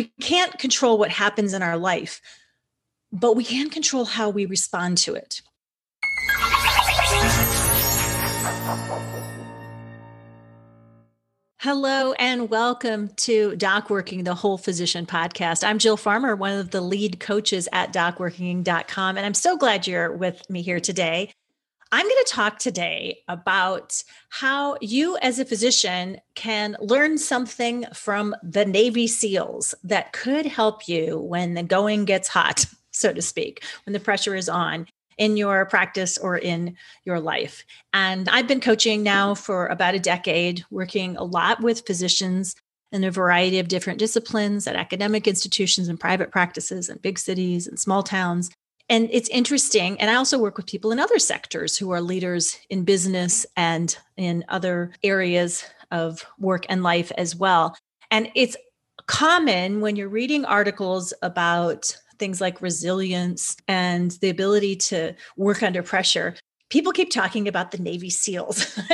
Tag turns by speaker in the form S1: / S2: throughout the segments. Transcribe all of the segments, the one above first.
S1: We can't control what happens in our life, but we can control how we respond to it. Hello and welcome to Doc Working, the Whole Physician podcast. I'm Jill Farmer, one of the lead coaches at docworking.com, and I'm so glad you're with me here today. I'm going to talk today about how you, as a physician, can learn something from the Navy SEALs that could help you when the going gets hot, so to speak, when the pressure is on in your practice or in your life. And I've been coaching now for about a decade, working a lot with physicians in a variety of different disciplines at academic institutions and private practices in big cities and small towns. And it's interesting. And I also work with people in other sectors who are leaders in business and in other areas of work and life as well. And it's common when you're reading articles about things like resilience and the ability to work under pressure people keep talking about the Navy SEALs.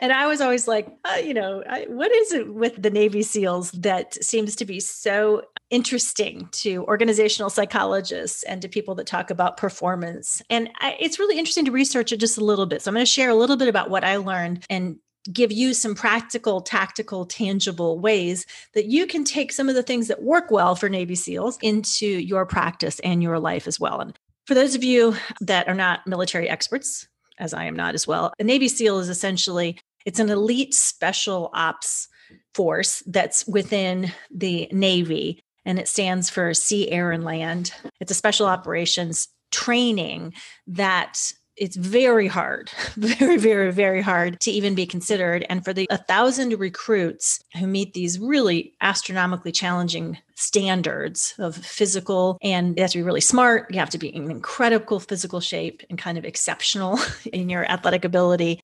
S1: and I was always like, uh, you know, I, what is it with the Navy SEALs that seems to be so interesting to organizational psychologists and to people that talk about performance? And I, it's really interesting to research it just a little bit. So I'm going to share a little bit about what I learned and give you some practical, tactical, tangible ways that you can take some of the things that work well for Navy SEALs into your practice and your life as well. And for those of you that are not military experts, as I am not as well, a Navy SEAL is essentially it's an elite special ops force that's within the Navy and it stands for Sea, Air, and Land. It's a special operations training that it's very hard, very, very, very hard to even be considered. And for the a thousand recruits who meet these really astronomically challenging standards of physical, and you have to be really smart, you have to be in incredible physical shape and kind of exceptional in your athletic ability.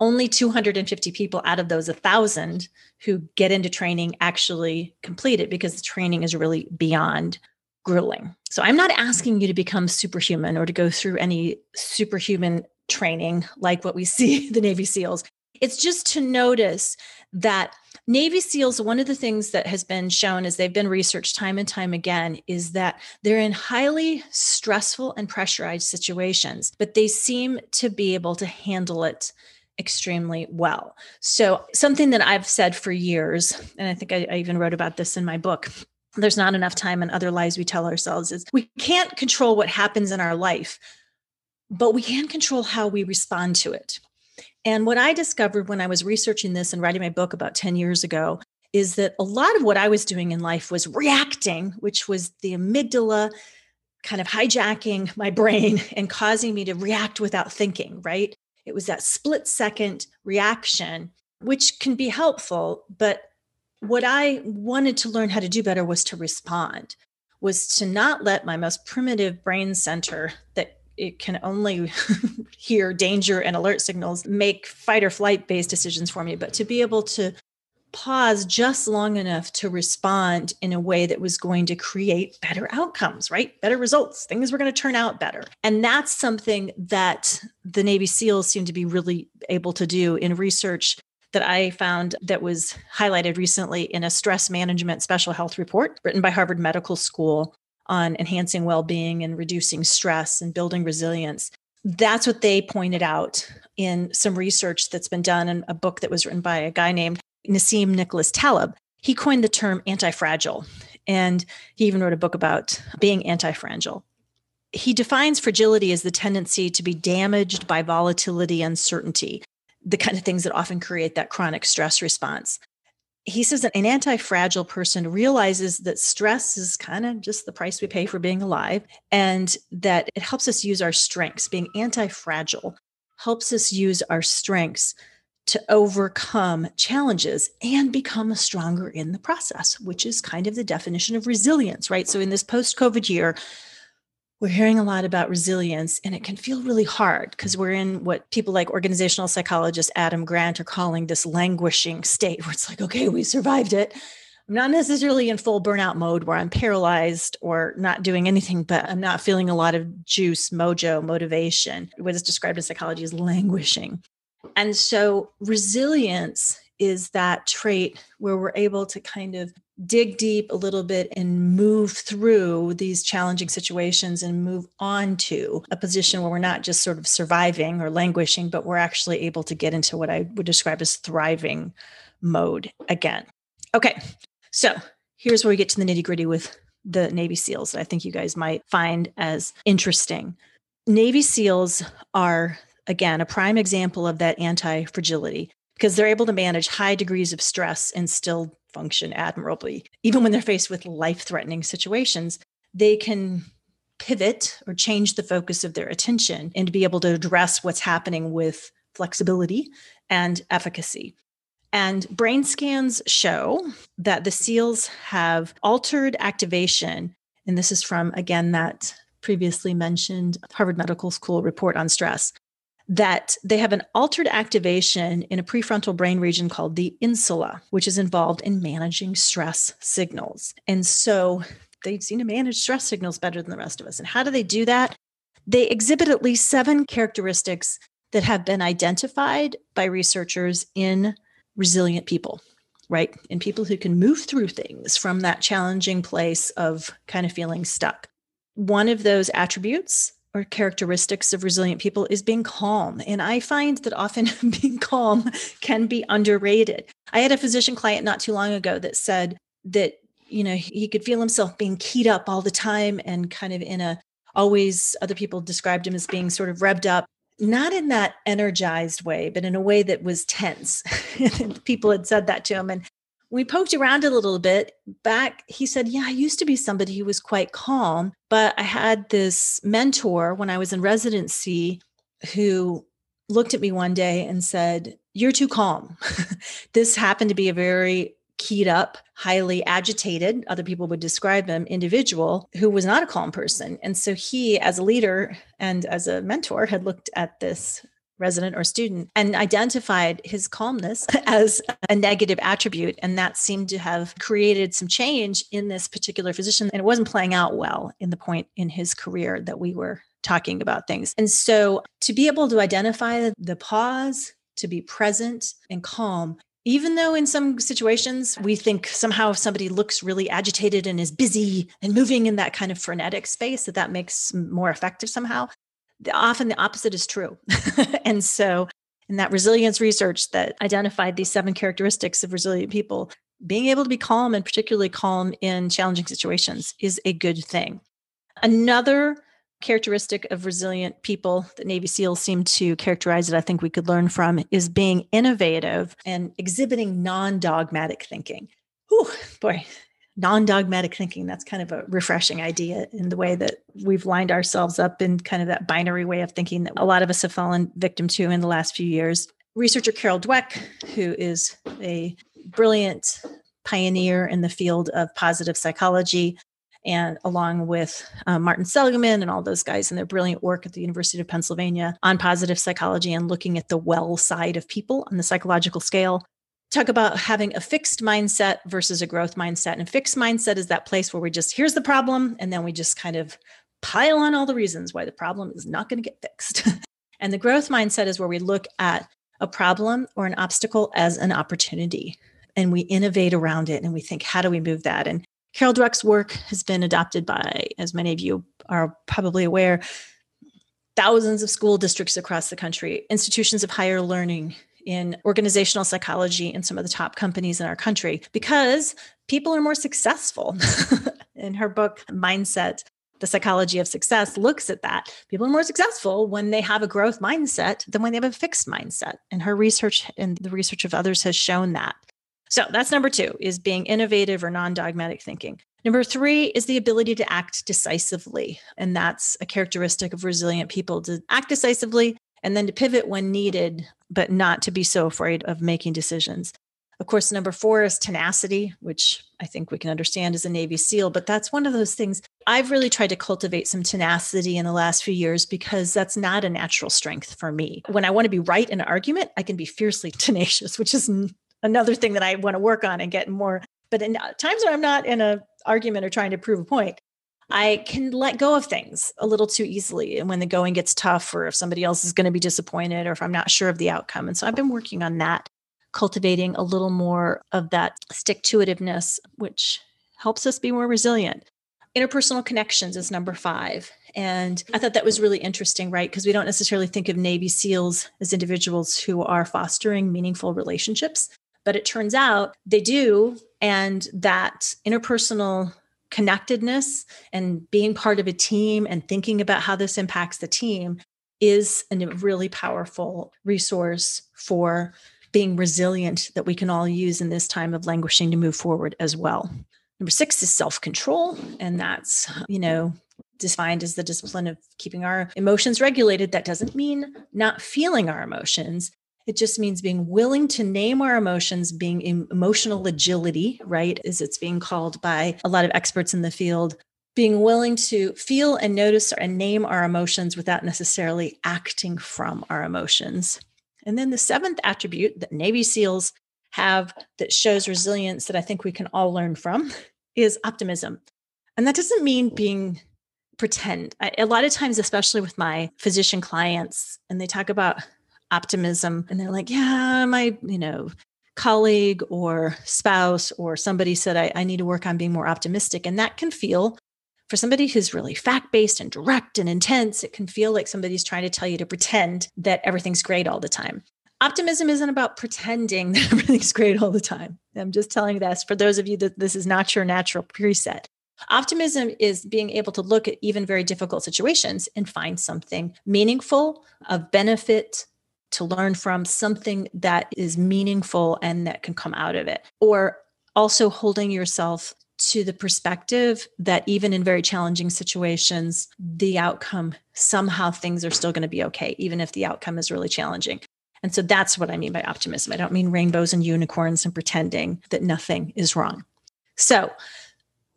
S1: Only 250 people out of those 1,000 who get into training actually complete it because the training is really beyond grueling. So I'm not asking you to become superhuman or to go through any superhuman training like what we see the Navy SEALs. It's just to notice that Navy SEALs, one of the things that has been shown as they've been researched time and time again is that they're in highly stressful and pressurized situations, but they seem to be able to handle it extremely well. So, something that I've said for years, and I think I, I even wrote about this in my book, there's not enough time and other lies we tell ourselves is we can't control what happens in our life but we can control how we respond to it and what i discovered when i was researching this and writing my book about 10 years ago is that a lot of what i was doing in life was reacting which was the amygdala kind of hijacking my brain and causing me to react without thinking right it was that split second reaction which can be helpful but what I wanted to learn how to do better was to respond, was to not let my most primitive brain center that it can only hear danger and alert signals make fight or flight based decisions for me, but to be able to pause just long enough to respond in a way that was going to create better outcomes, right? Better results. Things were going to turn out better. And that's something that the Navy SEALs seem to be really able to do in research that I found that was highlighted recently in a stress management special health report written by Harvard Medical School on enhancing well being and reducing stress and building resilience. That's what they pointed out in some research that's been done in a book that was written by a guy named Nassim Nicholas Taleb. He coined the term anti fragile, and he even wrote a book about being anti fragile. He defines fragility as the tendency to be damaged by volatility, and uncertainty, the kind of things that often create that chronic stress response. He says that an anti fragile person realizes that stress is kind of just the price we pay for being alive, and that it helps us use our strengths. Being anti fragile helps us use our strengths to overcome challenges and become stronger in the process, which is kind of the definition of resilience, right? So, in this post COVID year, we're hearing a lot about resilience and it can feel really hard because we're in what people like organizational psychologist Adam Grant are calling this languishing state where it's like, okay, we survived it. I'm not necessarily in full burnout mode where I'm paralyzed or not doing anything, but I'm not feeling a lot of juice, mojo, motivation. What is described in psychology as languishing. And so resilience is that trait where we're able to kind of dig deep a little bit and move through these challenging situations and move on to a position where we're not just sort of surviving or languishing, but we're actually able to get into what I would describe as thriving mode again. Okay, so here's where we get to the nitty gritty with the Navy SEALs that I think you guys might find as interesting. Navy SEALs are, again, a prime example of that anti fragility because they're able to manage high degrees of stress and still function admirably. Even when they're faced with life threatening situations, they can pivot or change the focus of their attention and be able to address what's happening with flexibility and efficacy. And brain scans show that the SEALs have altered activation. And this is from, again, that previously mentioned Harvard Medical School report on stress that they have an altered activation in a prefrontal brain region called the insula, which is involved in managing stress signals. And so they seem to manage stress signals better than the rest of us. And how do they do that? They exhibit at least seven characteristics that have been identified by researchers in resilient people, right? In people who can move through things from that challenging place of kind of feeling stuck. One of those attributes or characteristics of resilient people is being calm. And I find that often being calm can be underrated. I had a physician client not too long ago that said that, you know, he could feel himself being keyed up all the time and kind of in a always other people described him as being sort of revved up not in that energized way but in a way that was tense people had said that to him and we poked around a little bit. Back he said yeah i used to be somebody who was quite calm but i had this mentor when i was in residency who looked at me one day and said you're too calm this happened to be a very keyed up highly agitated other people would describe him individual who was not a calm person. And so he as a leader and as a mentor had looked at this resident or student and identified his calmness as a negative attribute. And that seemed to have created some change in this particular physician. And it wasn't playing out well in the point in his career that we were talking about things. And so to be able to identify the pause, to be present and calm even though in some situations we think somehow if somebody looks really agitated and is busy and moving in that kind of frenetic space that that makes more effective somehow often the opposite is true. and so, in that resilience research that identified these seven characteristics of resilient people, being able to be calm and particularly calm in challenging situations is a good thing. Another characteristic of resilient people that Navy SEALs seem to characterize that I think we could learn from is being innovative and exhibiting non dogmatic thinking. Whew, boy, non dogmatic thinking. That's kind of a refreshing idea in the way that we've lined ourselves up in kind of that binary way of thinking that a lot of us have fallen victim to in the last few years. Researcher Carol Dweck, who is a brilliant pioneer in the field of positive psychology, and along with uh, Martin Seligman and all those guys and their brilliant work at the University of Pennsylvania on positive psychology and looking at the well side of people on the psychological scale, talk about having a fixed mindset versus a growth mindset. And fixed mindset is that place where we just, here's the problem, and then we just kind of pile on all the reasons why the problem is not going to get fixed. and the growth mindset is where we look at a problem or an obstacle as an opportunity and we innovate around it and we think, how do we move that? And Carol Dweck's work has been adopted by, as many of you are probably aware, thousands of school districts across the country, institutions of higher learning, in organizational psychology in some of the top companies in our country because people are more successful. in her book, Mindset, the psychology of success looks at that. People are more successful when they have a growth mindset than when they have a fixed mindset. And her research and the research of others has shown that. So that's number two is being innovative or non-dogmatic thinking. Number three is the ability to act decisively. And that's a characteristic of resilient people to act decisively and then to pivot when needed, but not to be so afraid of making decisions. Of course, number four is tenacity, which I think we can understand as a Navy SEAL, but that's one of those things I've really tried to cultivate some tenacity in the last few years because that's not a natural strength for me. When I want to be right in an argument, I can be fiercely tenacious, which is another thing that I want to work on and get more. But in uh, times when I'm not in an argument or trying to prove a point, I can let go of things a little too easily. And when the going gets tough, or if somebody else is going to be disappointed, or if I'm not sure of the outcome. And so I've been working on that cultivating a little more of that stick to itiveness, which helps us be more resilient. Interpersonal connections is number five. And I thought that was really interesting, right? Because we don't necessarily think of Navy SEALs as individuals who are fostering meaningful relationships, but it turns out they do. And that interpersonal connectedness and being part of a team and thinking about how this impacts the team is a really powerful resource for being resilient that we can all use in this time of languishing to move forward as well. Number six is self control. And that's, you know, defined as the discipline of keeping our emotions regulated. That doesn't mean not feeling our emotions. It just means being willing to name our emotions, being emotional agility, right? As it's being called by a lot of experts in the field. Being willing to feel and notice and name our emotions without necessarily acting from our emotions. And then the seventh attribute that Navy SEALs have that shows resilience that I think we can all learn from is optimism. And that doesn't mean being pretend. I, a lot of times, especially with my physician clients, and they talk about optimism and they're like, yeah, my, you know, colleague or spouse or somebody said, I, I need to work on being more optimistic. And that can feel for somebody who's really fact based and direct and intense, it can feel like somebody's trying to tell you to pretend that everything's great all the time. Optimism isn't about pretending that everything's great all the time. I'm just telling you this for those of you that this is not your natural preset. Optimism is being able to look at even very difficult situations and find something meaningful, of benefit, to learn from, something that is meaningful and that can come out of it. Or also holding yourself to the perspective that even in very challenging situations, the outcome, somehow things are still going to be okay, even if the outcome is really challenging. And so that's what I mean by optimism. I don't mean rainbows and unicorns and pretending that nothing is wrong. So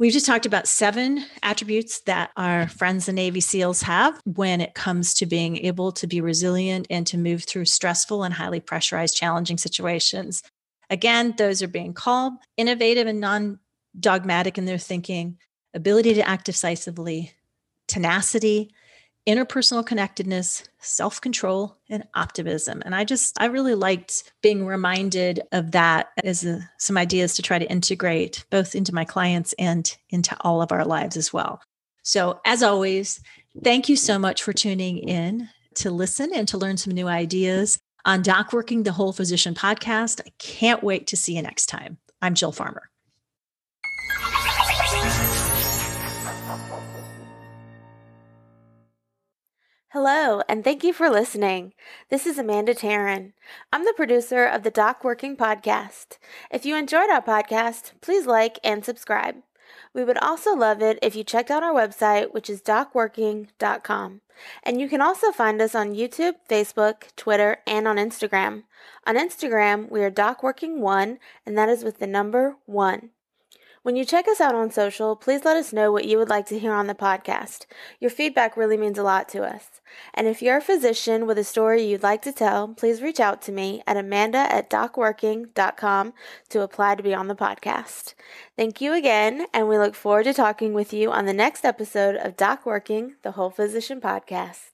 S1: we've just talked about seven attributes that our friends the Navy SEALs have when it comes to being able to be resilient and to move through stressful and highly pressurized, challenging situations. Again, those are being calm, innovative, and non dogmatic in their thinking, ability to act decisively, tenacity, interpersonal connectedness, self control, and optimism. And I just, I really liked being reminded of that as a, some ideas to try to integrate both into my clients and into all of our lives as well. So, as always, thank you so much for tuning in to listen and to learn some new ideas on Doc Working the Whole Physician podcast. I can't wait to see you next time. I'm Jill Farmer.
S2: Hello, and thank you for listening. This is Amanda Taryn. I'm the producer of the Doc Working Podcast. If you enjoyed our podcast, please like and subscribe. We would also love it if you checked out our website, which is docworking.com. And you can also find us on YouTube, Facebook, Twitter, and on Instagram. On Instagram, we are DocWorking1, and that is with the number 1. When you check us out on social, please let us know what you would like to hear on the podcast. Your feedback really means a lot to us. And if you're a physician with a story you'd like to tell, please reach out to me at amanda at docworking.com to apply to be on the podcast. Thank you again, and we look forward to talking with you on the next episode of Doc Working, the Whole Physician Podcast.